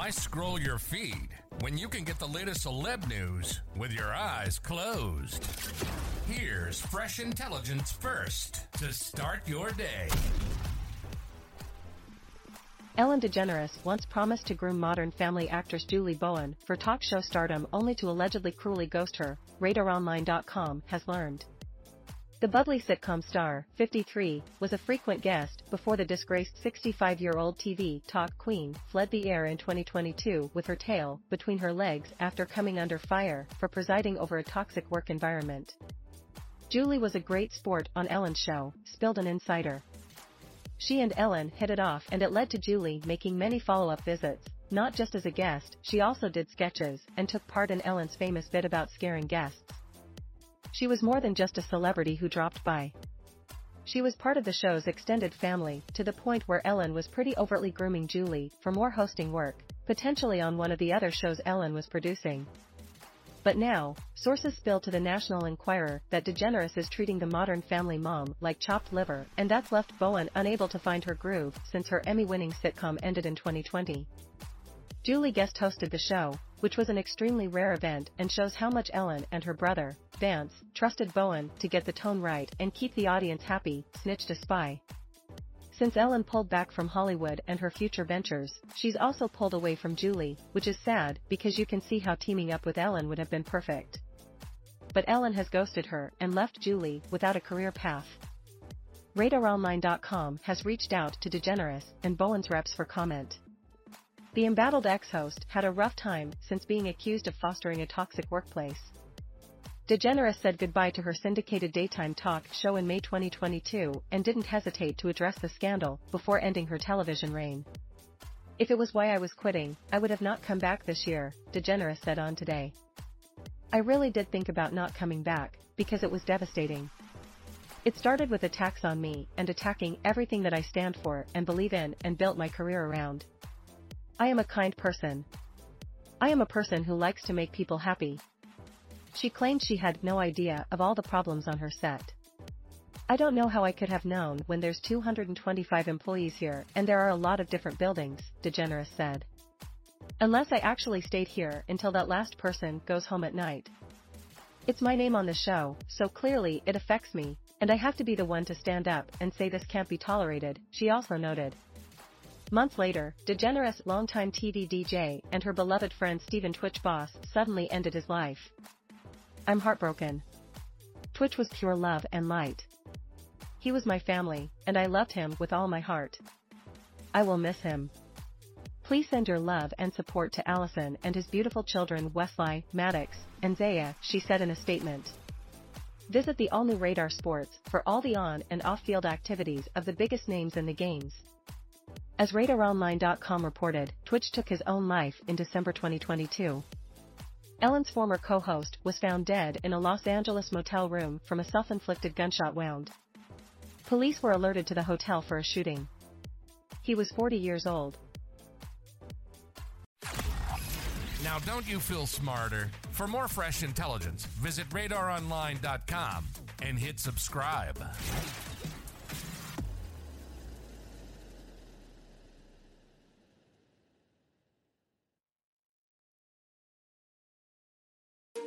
Why scroll your feed when you can get the latest celeb news with your eyes closed? Here's fresh intelligence first to start your day. Ellen DeGeneres once promised to groom Modern Family actress Julie Bowen for talk show stardom only to allegedly cruelly ghost her, RadarOnline.com has learned. The bubbly sitcom star, 53, was a frequent guest before the disgraced 65-year-old TV talk queen fled the air in 2022 with her tail between her legs after coming under fire for presiding over a toxic work environment. Julie was a great sport on Ellen's show, spilled an insider. She and Ellen hit it off and it led to Julie making many follow-up visits, not just as a guest, she also did sketches and took part in Ellen's famous bit about scaring guests. She was more than just a celebrity who dropped by. She was part of the show's extended family, to the point where Ellen was pretty overtly grooming Julie for more hosting work, potentially on one of the other shows Ellen was producing. But now, sources spill to the National Enquirer that DeGeneres is treating the modern family mom like chopped liver, and that's left Bowen unable to find her groove since her Emmy-winning sitcom ended in 2020. Julie guest hosted the show, which was an extremely rare event and shows how much Ellen and her brother, Vance, trusted Bowen to get the tone right and keep the audience happy, snitched a spy. Since Ellen pulled back from Hollywood and her future ventures, she's also pulled away from Julie, which is sad because you can see how teaming up with Ellen would have been perfect. But Ellen has ghosted her and left Julie without a career path. RadarOnline.com has reached out to DeGeneres and Bowen's reps for comment. The embattled ex-host had a rough time since being accused of fostering a toxic workplace. DeGeneres said goodbye to her syndicated daytime talk show in May 2022 and didn't hesitate to address the scandal before ending her television reign. If it was why I was quitting, I would have not come back this year, DeGeneres said on Today. I really did think about not coming back, because it was devastating. It started with attacks on me and attacking everything that I stand for and believe in and built my career around. I am a kind person. I am a person who likes to make people happy. She claimed she had no idea of all the problems on her set. I don't know how I could have known when there's 225 employees here and there are a lot of different buildings, DeGeneres said. Unless I actually stayed here until that last person goes home at night. It's my name on the show, so clearly it affects me, and I have to be the one to stand up and say this can't be tolerated, she also noted. Months later, DeGeneres' longtime TV DJ and her beloved friend Stephen Twitch Boss suddenly ended his life. I'm heartbroken. Twitch was pure love and light. He was my family, and I loved him with all my heart. I will miss him. Please send your love and support to Allison and his beautiful children Weslie, Maddox, and Zaia, she said in a statement. Visit the all-new Radar Sports for all the on and off-field activities of the biggest names in the games. As RadarOnline.com reported, Twitch took his own life in December 2022. Ellen's former co-host was found dead in a Los Angeles motel room from a self-inflicted gunshot wound. Police were alerted to the hotel for a shooting. He was 40 years old. Now, don't you feel smarter? For more fresh intelligence, visit radaronline.com and hit subscribe.